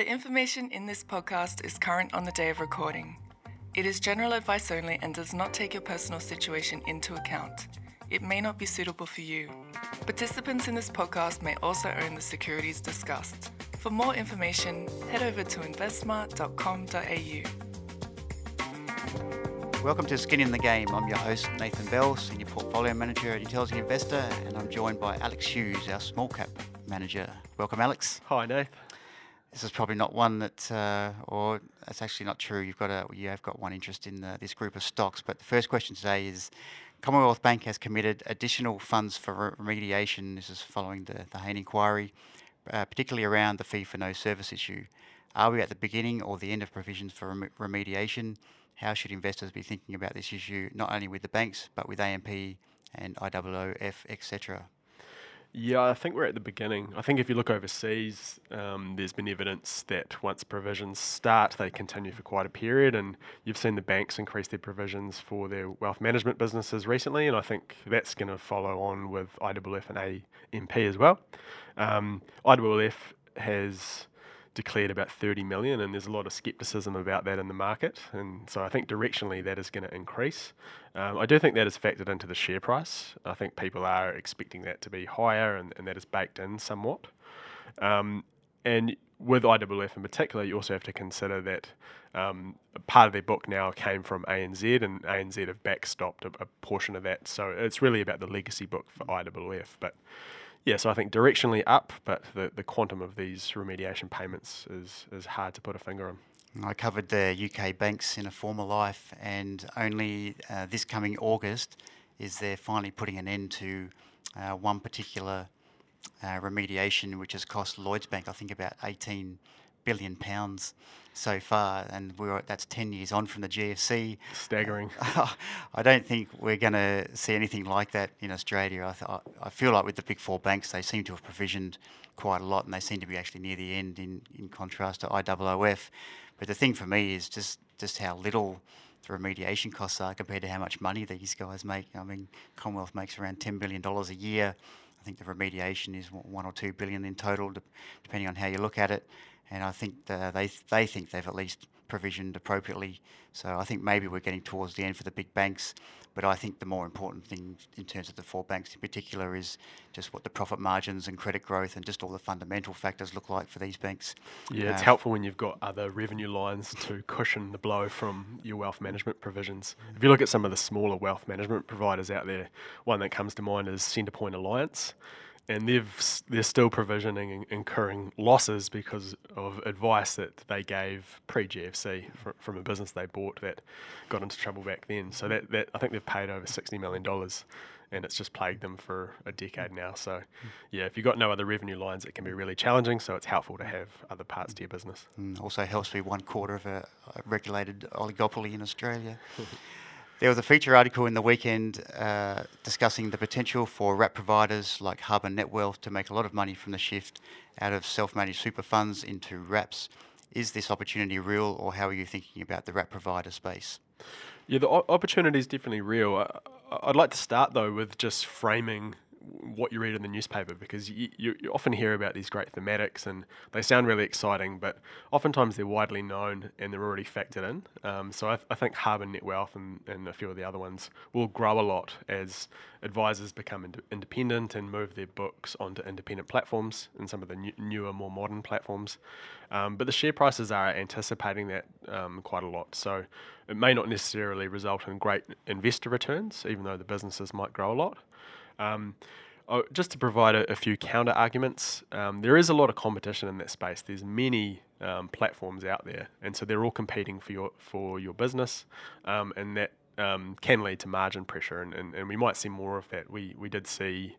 The information in this podcast is current on the day of recording. It is general advice only and does not take your personal situation into account. It may not be suitable for you. Participants in this podcast may also own the securities discussed. For more information, head over to investsmart.com.au. Welcome to Skin in the Game. I'm your host, Nathan Bell, Senior Portfolio Manager at Intelligent Investor, and I'm joined by Alex Hughes, our Small Cap Manager. Welcome, Alex. Hi, Nath. This is probably not one that, uh, or it's actually not true. You've got a, you have got one interest in uh, this group of stocks. But the first question today is, Commonwealth Bank has committed additional funds for remediation. This is following the, the Hayne inquiry, uh, particularly around the fee for no service issue. Are we at the beginning or the end of provisions for rem- remediation? How should investors be thinking about this issue, not only with the banks, but with AMP and IOOF, etc.? Yeah, I think we're at the beginning. I think if you look overseas, um, there's been evidence that once provisions start, they continue for quite a period. And you've seen the banks increase their provisions for their wealth management businesses recently. And I think that's going to follow on with IOOF and AMP as well. Um, IOOF has declared about 30 million, and there's a lot of skepticism about that in the market. And so I think directionally that is going to increase. Um, I do think that is factored into the share price. I think people are expecting that to be higher, and, and that is baked in somewhat. Um, and with IOOF in particular, you also have to consider that um, part of their book now came from ANZ, and ANZ have backstopped a, a portion of that. So it's really about the legacy book for IOOF. But yeah, so I think directionally up, but the, the quantum of these remediation payments is, is hard to put a finger on. I covered the UK banks in a former life, and only uh, this coming August is they're finally putting an end to uh, one particular uh, remediation, which has cost Lloyds Bank, I think, about 18 billion pounds so far, and we're that's 10 years on from the GFC. Staggering. I don't think we're going to see anything like that in Australia. I, th- I feel like with the big four banks, they seem to have provisioned quite a lot, and they seem to be actually near the end in, in contrast to IOOF. But the thing for me is just, just how little the remediation costs are compared to how much money these guys make. I mean, Commonwealth makes around $10 billion a year. I think the remediation is one or two billion in total, depending on how you look at it. And I think the, they they think they've at least provisioned appropriately. So I think maybe we're getting towards the end for the big banks. But I think the more important thing in terms of the four banks in particular is just what the profit margins and credit growth and just all the fundamental factors look like for these banks. Yeah, it's uh, helpful when you've got other revenue lines to cushion the blow from your wealth management provisions. If you look at some of the smaller wealth management providers out there, one that comes to mind is Centrepoint Alliance and they've they're still provisioning and incurring losses because of advice that they gave pre GFC from a business they bought that got into trouble back then. So that, that I think they've paid over sixty million dollars, and it's just plagued them for a decade now. So yeah, if you've got no other revenue lines, it can be really challenging. So it's helpful to have other parts to your business. Mm, also helps be one quarter of a regulated oligopoly in Australia. There was a feature article in the weekend uh, discussing the potential for wrap providers like Hub and Netwealth to make a lot of money from the shift out of self-managed super funds into wraps. Is this opportunity real, or how are you thinking about the wrap provider space? Yeah, the opportunity is definitely real. I, I'd like to start though with just framing what you read in the newspaper because you, you, often hear about these great thematics and they sound really exciting, but oftentimes they're widely known and they're already factored in. Um, so I, th- I think Hub and Netwealth and, and a few of the other ones will grow a lot as advisors become ind- independent and move their books onto independent platforms and some of the new, newer, more modern platforms. Um, but the share prices are anticipating that um, quite a lot. So it may not necessarily result in great investor returns, even though the businesses might grow a lot. Um, oh, just to provide a, a few counter arguments, um, there is a lot of competition in that space. There's many um, platforms out there, and so they're all competing for your for your business, um, and that um, can lead to margin pressure, and, and, and we might see more of that. We we did see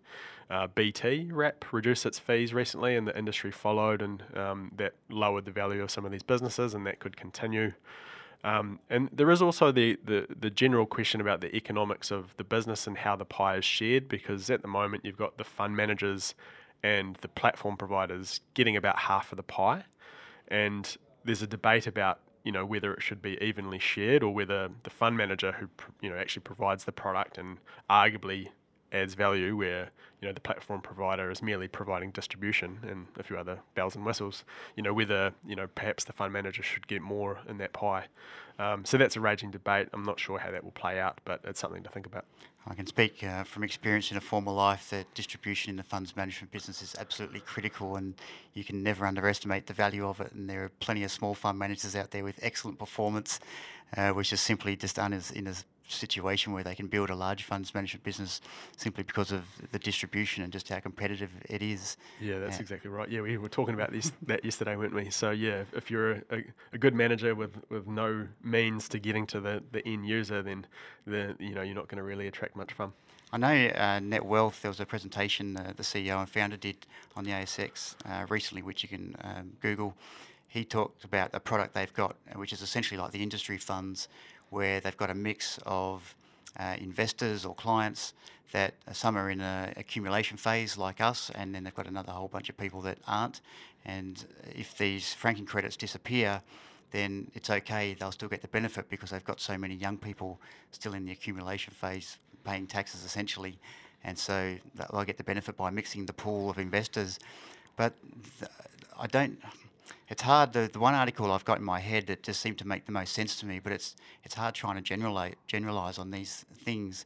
uh, BT Wrap reduce its fees recently, and the industry followed, and um, that lowered the value of some of these businesses, and that could continue. Um, and there is also the, the, the general question about the economics of the business and how the pie is shared, because at the moment you've got the fund managers and the platform providers getting about half of the pie, and there's a debate about you know whether it should be evenly shared or whether the fund manager who you know actually provides the product and arguably adds value, where you know the platform provider is merely providing distribution and a few other bells and whistles. You know whether you know perhaps the fund manager should get more in that pie. Um, so that's a raging debate. I'm not sure how that will play out, but it's something to think about. I can speak uh, from experience in a former life that distribution in the funds management business is absolutely critical, and you can never underestimate the value of it. And there are plenty of small fund managers out there with excellent performance, uh, which is simply just done as in a situation where they can build a large funds management business simply because of the distribution and just how competitive it is. Yeah, that's yeah. exactly right. Yeah, we were talking about this that yesterday, weren't we? So yeah, if you're a, a, a, good manager with, with no means to getting to the, the end user, then the you know you're not going to really attract much fun. I know uh, Net Wealth. There was a presentation uh, the CEO and founder did on the ASX uh, recently, which you can um, Google. He talked about a product they've got, which is essentially like the industry funds, where they've got a mix of uh, investors or clients that some are in an accumulation phase like us, and then they've got another whole bunch of people that aren't. And if these franking credits disappear, then it's okay. They'll still get the benefit because they've got so many young people still in the accumulation phase paying taxes essentially. And so they'll get the benefit by mixing the pool of investors. But th- I don't it's hard. The, the one article I've got in my head that just seemed to make the most sense to me, but it's it's hard trying to generalize generalize on these things.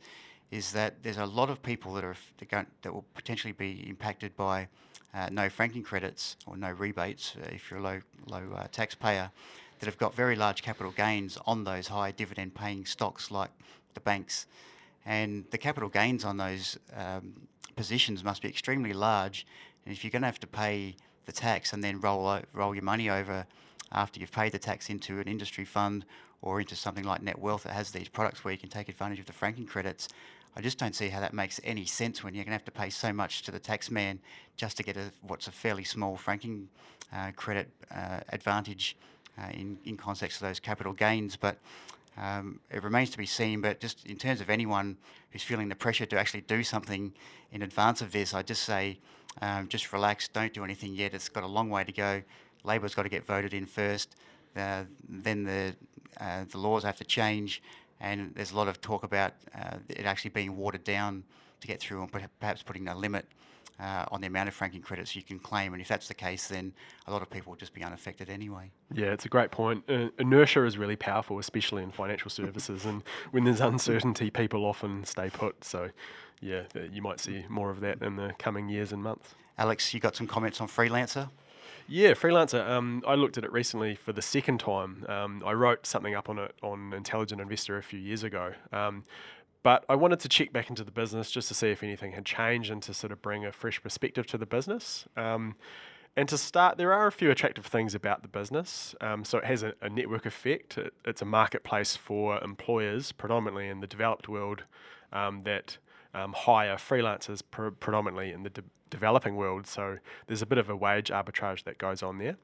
Is that there's a lot of people that are that, going, that will potentially be impacted by uh, no franking credits or no rebates uh, if you're a low low uh, taxpayer that have got very large capital gains on those high dividend paying stocks like the banks, and the capital gains on those um, positions must be extremely large. And if you're going to have to pay the tax and then roll roll your money over after you've paid the tax into an industry fund or into something like Net Wealth that has these products where you can take advantage of the franking credits. I just don't see how that makes any sense when you're going to have to pay so much to the tax man just to get a, what's a fairly small franking uh, credit uh, advantage uh, in, in context of those capital gains. But um, it remains to be seen. But just in terms of anyone who's feeling the pressure to actually do something in advance of this, I just say um, just relax, don't do anything yet. It's got a long way to go. Labor's got to get voted in first. Uh, then the uh, the laws have to change, and there's a lot of talk about uh, it actually being watered down to get through, and perhaps putting a limit uh, on the amount of franking credits you can claim. And if that's the case, then a lot of people will just be unaffected anyway. Yeah, it's a great point. Uh, inertia is really powerful, especially in financial services. and when there's uncertainty, people often stay put. So yeah, you might see more of that in the coming years and months. Alex, you got some comments on Freelancer? Yeah, Freelancer. Um, I looked at it recently for the second time. Um, I wrote something up on it on Intelligent Investor a few years ago. Um, but I wanted to check back into the business just to see if anything had changed and to sort of bring a fresh perspective to the business. Um, and to start, there are a few attractive things about the business. Um, so it has a, a network effect. It, it's a marketplace for employers, predominantly in the developed world, um, that um, hire freelancers pr- predominantly in the de- developing world. So there's a bit of a wage arbitrage that goes on there.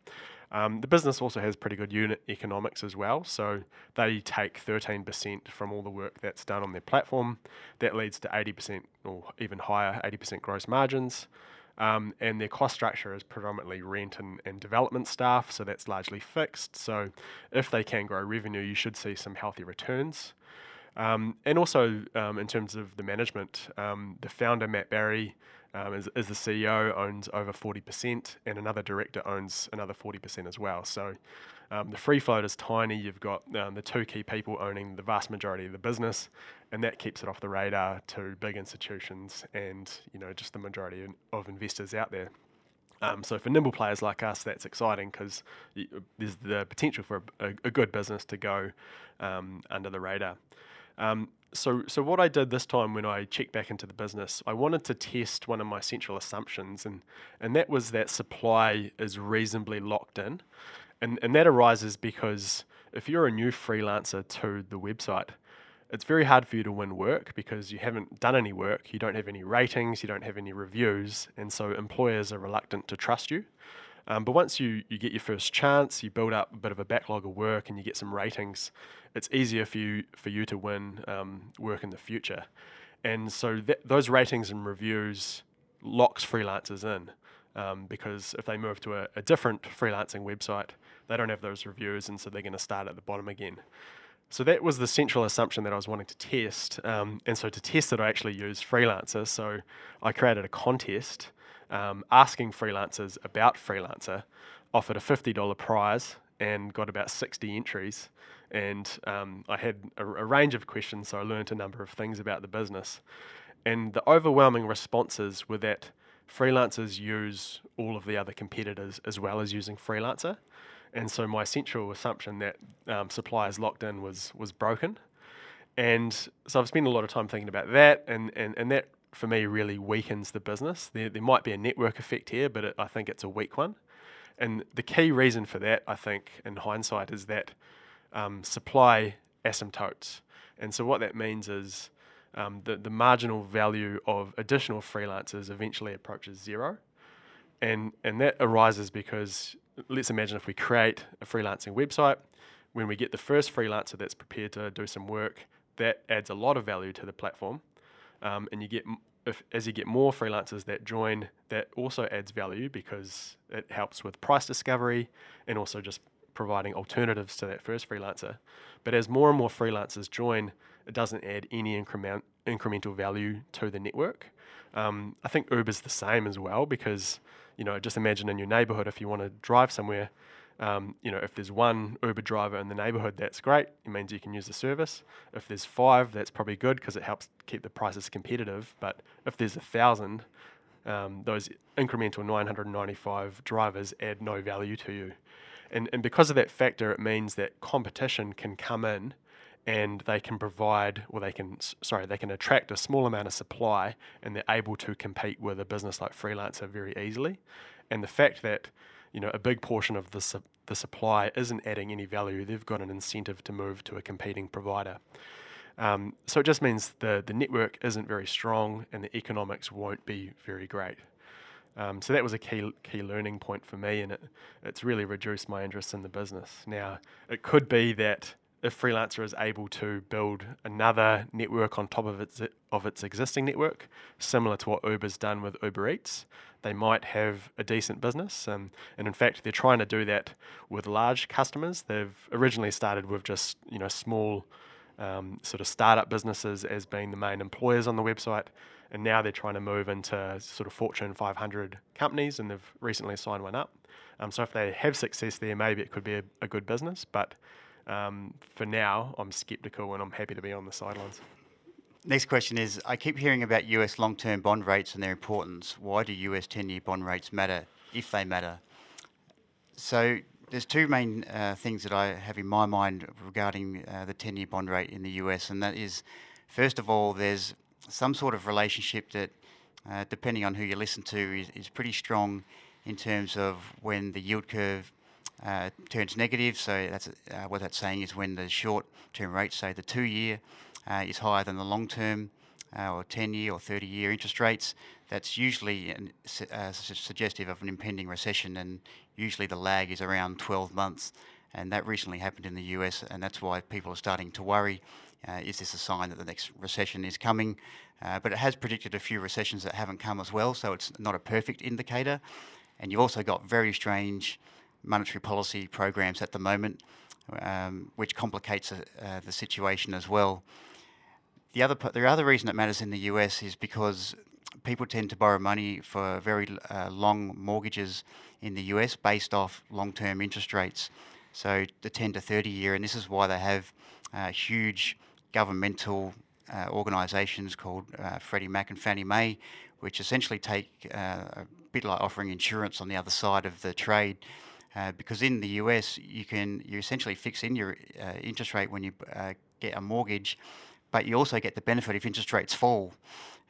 Um, the business also has pretty good unit economics as well. So they take 13% from all the work that's done on their platform. That leads to 80% or even higher, 80% gross margins. Um, and their cost structure is predominantly rent and, and development staff, so that's largely fixed. So if they can grow revenue, you should see some healthy returns. Um, and also, um, in terms of the management, um, the founder, Matt Barrie, um, is, is, the CEO, owns over 40%, and another director owns another 40% as well. So um, the free float is tiny. You've got um, the two key people owning the vast majority of the business, and that keeps it off the radar to big institutions and you know just the majority of investors out there. Um, so for nimble players like us, that's exciting because there's the potential for a, a, good business to go um, under the radar. Um, so, so what I did this time when I checked back into the business, I wanted to test one of my central assumptions, and and that was that supply is reasonably locked in, and and that arises because if you're a new freelancer to the website, it's very hard for you to win work because you haven't done any work, you don't have any ratings, you don't have any reviews, and so employers are reluctant to trust you. Um, but once you, you get your first chance, you build up a bit of a backlog of work and you get some ratings, it's easier for you for you to win um, work in the future. And so that, those ratings and reviews locks freelancers in um, because if they move to a, a different freelancing website, they don't have those reviews, and so they're going to start at the bottom again. So that was the central assumption that I was wanting to test. Um, and so to test it, I actually used Freelancer. So I created a contest um, asking freelancers about Freelancer, offered a $50 prize, and got about 60 entries. And um, I had a, a range of questions, so I learned a number of things about the business. And the overwhelming responses were that freelancers use all of the other competitors as well as using Freelancer. And so my central assumption that um, suppliers locked in was was broken. And so I've spent a lot of time thinking about that, and, and, and that for me really weakens the business. There, there might be a network effect here, but it, I think it's a weak one. And the key reason for that, I think, in hindsight, is that um, supply asymptotes. And so what that means is um, the, the marginal value of additional freelancers eventually approaches zero. And, and that arises because let's imagine if we create a freelancing website, when we get the first freelancer that's prepared to do some work, that adds a lot of value to the platform. Um, and you get if, as you get more freelancers that join, that also adds value because it helps with price discovery and also just providing alternatives to that first freelancer. But as more and more freelancers join, it doesn't add any increment, incremental value to the network. Um, I think Uber's the same as well because you know, just imagine in your neighborhood if you want to drive somewhere, um, you know, if there's one Uber driver in the neighborhood, that's great. It means you can use the service. If there's five, that's probably good because it helps keep the prices competitive. But if there's a thousand, um, those incremental 995 drivers add no value to you. And, and because of that factor, it means that competition can come in and they can provide or they can sorry they can attract a small amount of supply and they're able to compete with a business like freelancer very easily and the fact that you know a big portion of the, the supply isn't adding any value they've got an incentive to move to a competing provider um, so it just means the, the network isn't very strong and the economics won't be very great um, so that was a key key learning point for me, and it, it's really reduced my interest in the business. Now, it could be that if Freelancer is able to build another network on top of its of its existing network, similar to what Uber's done with Uber Eats, they might have a decent business. Um, and in fact, they're trying to do that with large customers. They've originally started with just you know small um, sort of startup businesses as being the main employers on the website, and now they're trying to move into sort of Fortune 500 companies, and they've recently signed one up. Um, so if they have success there, maybe it could be a, a good business, but um, for now, I'm skeptical and I'm happy to be on the sidelines. Next question is I keep hearing about US long term bond rates and their importance. Why do US 10 year bond rates matter, if they matter? So, there's two main uh, things that I have in my mind regarding uh, the 10 year bond rate in the US, and that is first of all, there's some sort of relationship that, uh, depending on who you listen to, is, is pretty strong in terms of when the yield curve uh, turns negative. So that's uh, what that's saying is when the short-term rate, say the two-year, uh, is higher than the long-term uh, or 10-year or 30-year interest rates. That's usually an, uh, suggestive of an impending recession, and usually the lag is around 12 months. And that recently happened in the US, and that's why people are starting to worry. Uh, is this a sign that the next recession is coming? but it has predicted a few recessions that haven't come as well, so it's not a perfect indicator. And you've also got very strange monetary policy programs at the moment, um, which complicates uh, the situation as well. The other, the other reason it matters in the US is because people tend to borrow money for very uh, long mortgages in the US based off long-term interest rates, so the 10 to 30 year, and this is why they have uh, huge governmental uh, organisations called uh, Freddie Mac and Fannie Mae, which essentially take uh, a bit like offering insurance on the other side of the trade uh, because in the US, you can you essentially fix in your uh, interest rate when you uh, get a mortgage, but you also get the benefit if interest rates fall.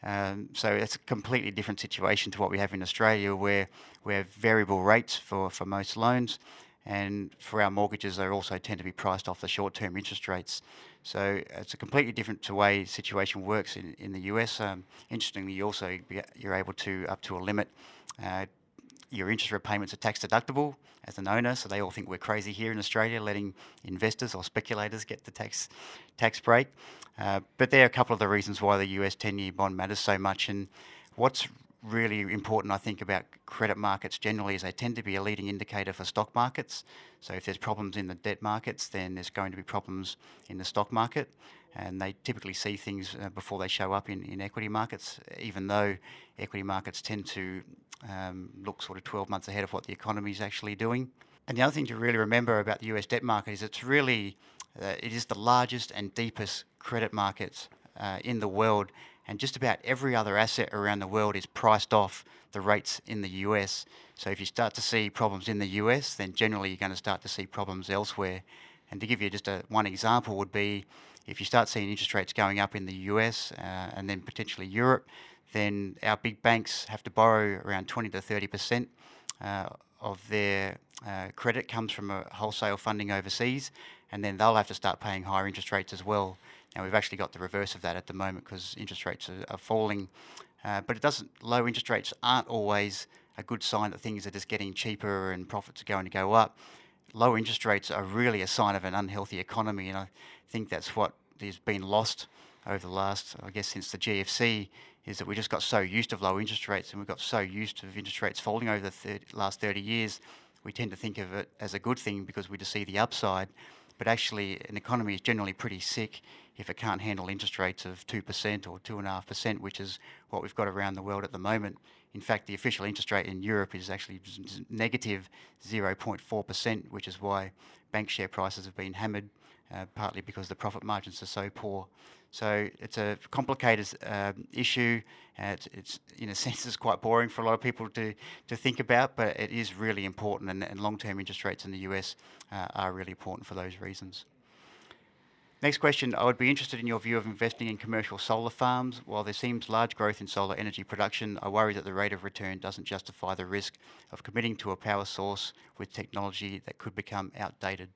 Um, so it's a completely different situation to what we have in Australia, where we have variable rates for, for most loans, and for our mortgages, they also tend to be priced off the short-term interest rates. So it's a completely different to way situation works in, in the US. Um, interestingly, also you're able to up to a limit uh, your interest repayments are tax deductible as an owner, so they all think we're crazy here in Australia, letting investors or speculators get the tax tax break. Uh, but there are a couple of the reasons why the US 10-year bond matters so much, and what's really important, I think, about credit markets generally is they tend to be a leading indicator for stock markets. So if there's problems in the debt markets, then there's going to be problems in the stock market. And they typically see things uh, before they show up in, in equity markets, even though equity markets tend to um, look sort of 12 months ahead of what the economy is actually doing. And the other thing to really remember about the US debt market is it's really, uh, it is the largest and deepest credit market uh, in the world and just about every other asset around the world is priced off the rates in the US. So if you start to see problems in the US, then generally you're going to start to see problems elsewhere. And to give you just a, one example would be if you start seeing interest rates going up in the US uh, and then potentially Europe, then our big banks have to borrow around 20 to 30 percent uh, of their uh, credit comes from a wholesale funding overseas, and then they'll have to start paying higher interest rates as well. Now we've actually got the reverse of that at the moment because interest rates are, are falling, uh, but it doesn't. Low interest rates aren't always a good sign that things are just getting cheaper and profits are going to go up. Low interest rates are really a sign of an unhealthy economy, and I think that's what has been lost over the last, I guess, since the GFC, is that we just got so used to low interest rates and we got so used to interest rates falling over the 30, last 30 years, we tend to think of it as a good thing because we just see the upside. But actually, an economy is generally pretty sick if it can't handle interest rates of 2% or 2.5%, which is what we've got around the world at the moment. In fact, the official interest rate in Europe is actually negative 0.4%, which is why bank share prices have been hammered, uh, partly because the profit margins are so poor. So it's a complicated uh, issue. Uh, it's, it's, in a sense, it's quite boring for a lot of people to, to think about, but it is really important, and, and long-term interest rates in the US uh, are really important for those reasons. Next question, I would be interested in your view of investing in commercial solar farms. While there seems large growth in solar energy production, I worry that the rate of return doesn't justify the risk of committing to a power source with technology that could become outdated.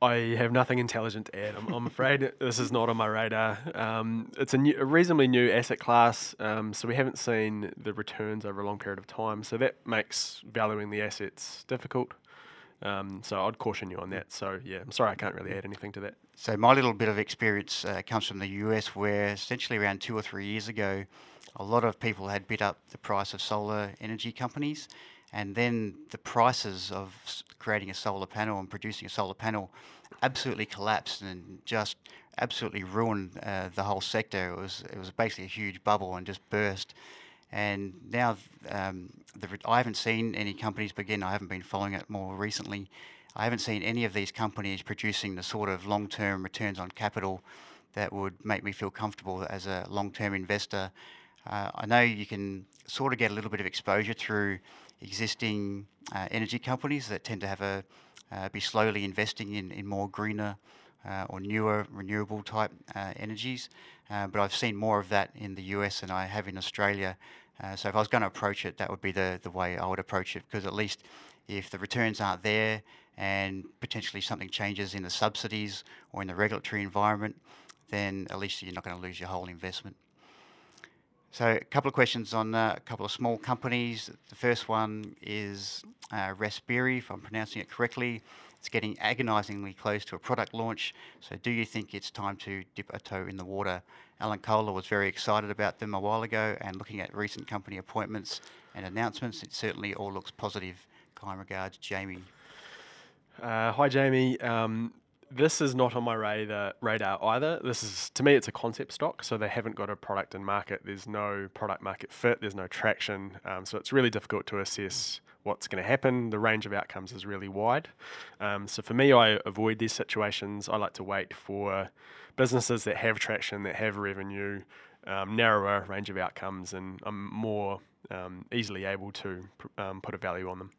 I have nothing intelligent to add. I'm, I'm afraid this is not on my radar. Um, it's a, new, a, reasonably new asset class, um, so we haven't seen the returns over a long period of time. So that makes valuing the assets difficult. Um, so I'd caution you on that. So yeah, I'm sorry I can't really add anything to that. So my little bit of experience uh, comes from the US, where essentially around two or three years ago, a lot of people had bid up the price of solar energy companies and then the prices of creating a solar panel and producing a solar panel absolutely collapsed and just absolutely ruined uh, the whole sector. It was it was basically a huge bubble and just burst. And now um, the, I haven't seen any companies begin. I haven't been following it more recently. I haven't seen any of these companies producing the sort of long-term returns on capital that would make me feel comfortable as a long-term investor. Uh, I know you can sort of get a little bit of exposure through existing uh, energy companies that tend to have a uh, be slowly investing in, in more greener uh, or newer renewable type uh, energies. Uh, but I've seen more of that in the US than I have in Australia. Uh, so if I was going to approach it, that would be the, the way I would approach it because at least if the returns aren't there and potentially something changes in the subsidies or in the regulatory environment, then at least you're not going to lose your whole investment. So a couple of questions on uh, a couple of small companies. The first one is uh, Respiri, if I'm pronouncing it correctly. It's getting agonisingly close to a product launch. So do you think it's time to dip a toe in the water? Alan Kohler was very excited about them a while ago and looking at recent company appointments and announcements, it certainly all looks positive. Kind regards, Jamie. Uh, hi, Jamie. Um, this is not on my radar, radar either. This is to me, it's a concept stock, so they haven't got a product in market. There's no product market fit. There's no traction, um, so it's really difficult to assess what's going to happen. The range of outcomes is really wide. Um, so for me, I avoid these situations. I like to wait for businesses that have traction, that have revenue, um, narrower range of outcomes, and I'm more um, easily able to um, put a value on them.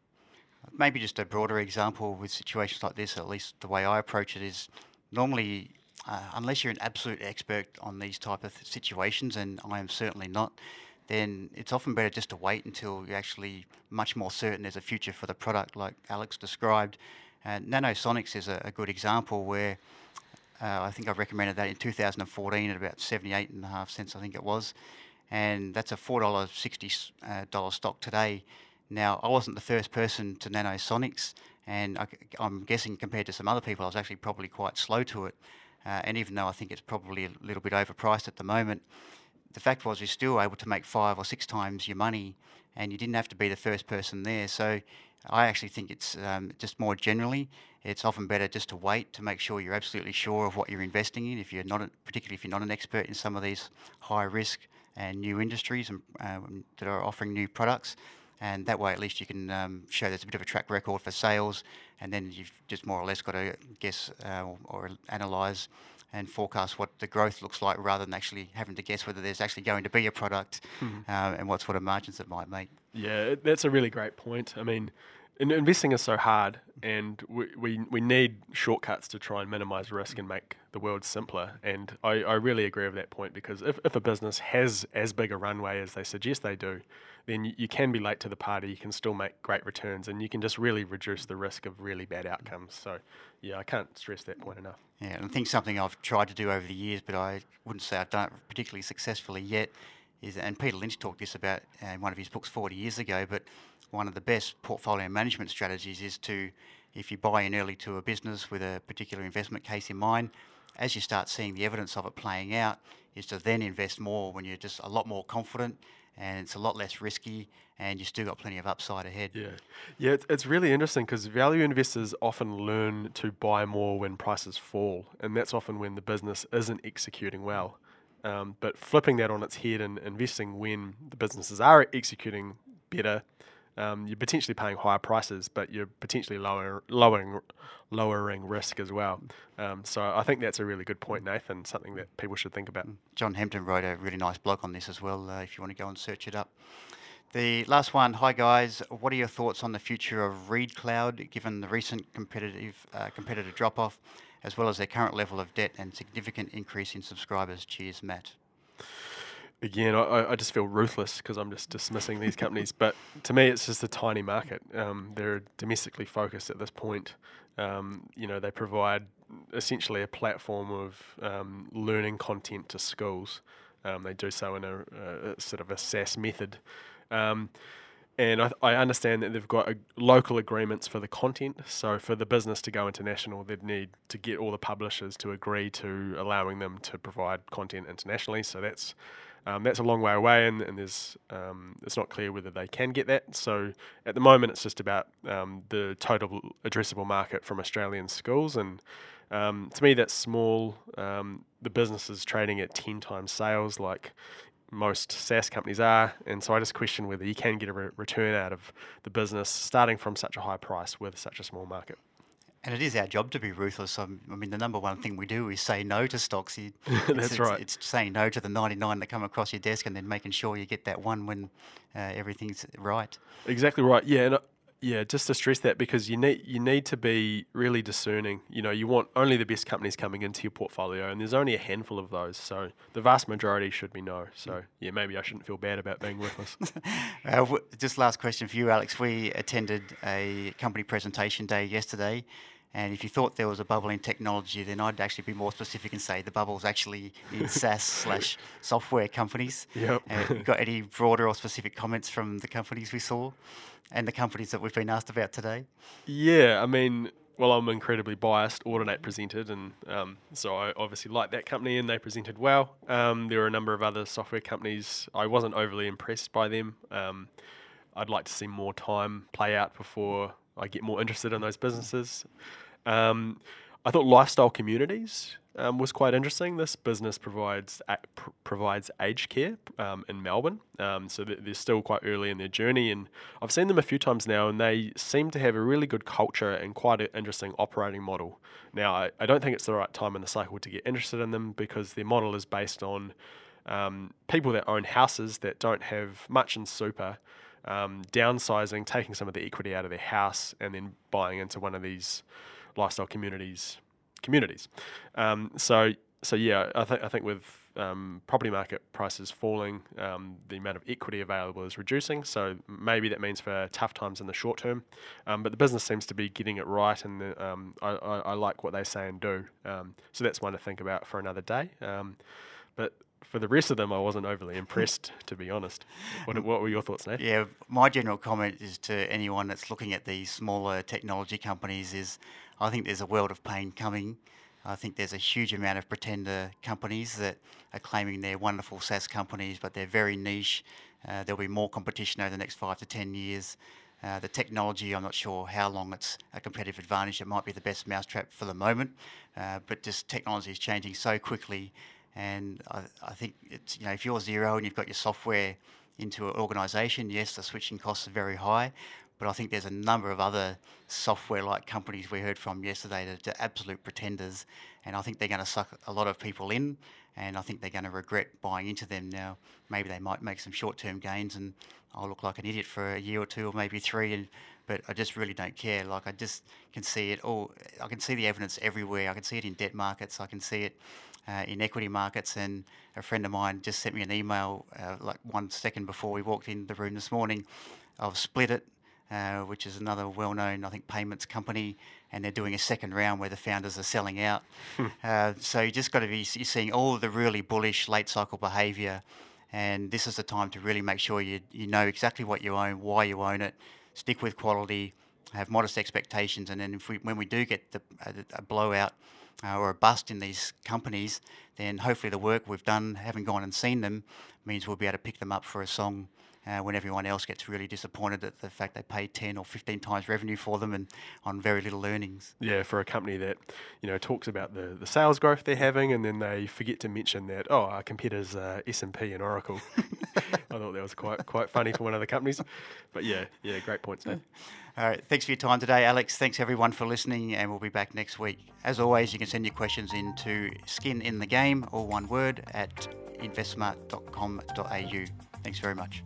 Maybe just a broader example with situations like this, at least the way I approach it is normally, uh, unless you're an absolute expert on these type of situations, and I am certainly not, then it's often better just to wait until you're actually much more certain there's a future for the product, like Alex described. Uh, Nanosonics is a, a, good example where uh, I think I recommended that in 2014 at about 78 and a half cents, I think it was, and that's a $4.60 uh, stock today. Now, I wasn't the first person to Nanosonics, and I, am guessing compared to some other people, I was actually probably quite slow to it. Uh, and even though I think it's probably a little bit overpriced at the moment, the fact was, you're still able to make five or six times your money, and you didn't have to be the first person there. So I actually think it's um, just more generally, it's often better just to wait to make sure you're absolutely sure of what you're investing in. If you're not, a, particularly if you're not an expert in some of these high risk and new industries and, um, that are offering new products, and that way at least you can um, show there's a bit of a track record for sales, and then you've just more or less got to guess uh, or, or analyse and forecast what the growth looks like rather than actually having to guess whether there's actually going to be a product uh, and what sort of margins it might make. Yeah, that's a really great point. I mean, investing is so hard, and we, we, we need shortcuts to try and minimize risk and make the world simpler. And I, I really agree with that point because if, if a business has as big a runway as they suggest they do, then you, you can be late to the party. You can still make great returns, and you can just really reduce the risk of really bad outcomes. So, yeah, I can't stress that point enough. Yeah, and I think something I've tried to do over the years, but I wouldn't say I've done it particularly successfully yet, is, and Peter Lynch talked this about uh, in one of his books 40 years ago, but one of the best portfolio management strategies is to, if you buy in early to a business with a particular investment case in mind, as you start seeing the evidence of it playing out, is to then invest more when you're just a lot more confident and it's a lot less risky and you still got plenty of upside ahead. Yeah, yeah, it's really interesting because value investors often learn to buy more when prices fall, and that's often when the business isn't executing well. Um, but flipping that on its head and investing when the businesses are executing better, um, you're potentially paying higher prices, but you're potentially lower, lowering lowering risk as well. Um, so I think that's a really good point, Nathan. Something that people should think about. John Hempton wrote a really nice blog on this as well. Uh, if you want to go and search it up. The last one. Hi guys, what are your thoughts on the future of ReadCloud, given the recent competitive uh, drop off, as well as their current level of debt and significant increase in subscribers? Cheers, Matt again, I, I just feel ruthless because I'm just dismissing these companies. But to me, it's just a tiny market. Um, they're domestically focused at this point. Um, you know, they provide essentially a platform of um, learning content to schools. Um, they do so in a, a, sort of a SaaS method. Um, and I, I, understand that they've got a, local agreements for the content. So for the business to go international, they'd need to get all the publishers to agree to allowing them to provide content internationally. So that's um, that's a long way away, and, and there's um, it's not clear whether they can get that. So at the moment, it's just about um, the total addressable market from Australian schools, and um, to me, that's small. Um, the business is trading at ten times sales, like most SaaS companies are, and so I just question whether you can get a re- return out of the business starting from such a high price with such a small market. And it is our job to be ruthless. I mean, the number one thing we do is say no to stocks. That's it's, right. It's, it's, saying no to the 99 that come across your desk and then making sure you get that one when uh, everything's right. Exactly right. Yeah. And yeah, just to stress that because you need you need to be really discerning. You know, you want only the best companies coming into your portfolio, and there's only a handful of those. So the vast majority should be no. So yeah, maybe I shouldn't feel bad about being worthless. uh, w- just last question for you, Alex. We attended a company presentation day yesterday. And if you thought there was a bubble in technology, then I'd actually be more specific and say the bubble's actually in SaaS slash software companies. Yep. Uh, got any broader or specific comments from the companies we saw? And the companies that we've been asked about today? Yeah, I mean, well, I'm incredibly biased. Audinate presented, and um, so I obviously like that company, and they presented well. Um, there were a number of other software companies. I wasn't overly impressed by them. Um, I'd like to see more time play out before I get more interested in those businesses. Um, I thought lifestyle communities um, was quite interesting. This business provides pr- provides aged care um, in Melbourne, um, so they're still quite early in their journey. And I've seen them a few times now, and they seem to have a really good culture and quite an interesting operating model. Now, I, I don't think it's the right time in the cycle to get interested in them because their model is based on um, people that own houses that don't have much in super. Um, downsizing, taking some of the equity out of their house, and then buying into one of these lifestyle communities communities. Um, so so yeah, I think I think with um, property market prices falling, um, the amount of equity available is reducing. So maybe that means for tough times in the short term, um, but the business seems to be getting it right, and the, um, I, I, I, like what they say and do. Um, so that's one to think about for another day. Um, but for the rest of them, I wasn't overly impressed, to be honest. What, what were your thoughts, Nate? Yeah, my general comment is to anyone that's looking at these smaller technology companies is I think there's a world of pain coming I think there's a huge amount of pretender companies that are claiming they're wonderful SaaS companies, but they're very niche. Uh, there'll be more competition over the next five to ten years. Uh, the technology, I'm not sure how long it's a competitive advantage. It might be the best mousetrap for the moment, uh, but just technology is changing so quickly. And I, I, think it's, you know, if you're Xero and you've got your software into an organisation, yes, the switching costs are very high, but I think there's a number of other software-like companies we heard from yesterday that are absolute pretenders, and I think they're going to suck a lot of people in, and I think they're going to regret buying into them now. Maybe they might make some short-term gains, and I'll look like an idiot for a year or two, or maybe three, and but I just really don't care. Like I just can see it all. I can see the evidence everywhere. I can see it in debt markets. I can see it uh, in equity markets. And a friend of mine just sent me an email uh, like one second before we walked in the room this morning. I've Splitit uh, which is another well-known, I think, payments company, and they're doing a second round where the founders are selling out. Hmm. uh, so you just got to be you're seeing all the really bullish late cycle behaviour, and this is the time to really make sure you you know exactly what you own, why you own it, stick with quality, have modest expectations, and then if we when we do get the, a, a blowout. Uh, or a bust in these companies, then hopefully the work we've done, having gone and seen them, means we'll be able to pick them up for a song uh, when everyone else gets really disappointed at the fact they paid 10 or 15 times revenue for them and on very little earnings. Yeah, for a company that, you know, talks about the, the sales growth they're having and then they forget to mention that, oh, our competitors are SAP and Oracle. I thought that was quite quite funny for one of the companies. But yeah, yeah, great points, Dave. All right, thanks for your time today, Alex. Thanks everyone for listening, and we'll be back next week. As always, you can send your questions into skin in the game, or one word, at investsmart.com.au. Thanks very much.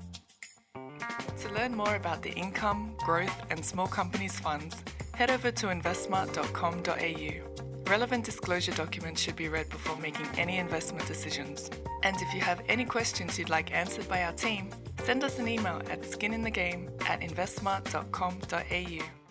To learn more about the income, growth, and small companies funds, head over to investsmart.com.au. Relevant disclosure documents should be read before making any investment decisions. And if you have any questions you'd like answered by our team, send us an email at skininthegame at investsmart.com.au.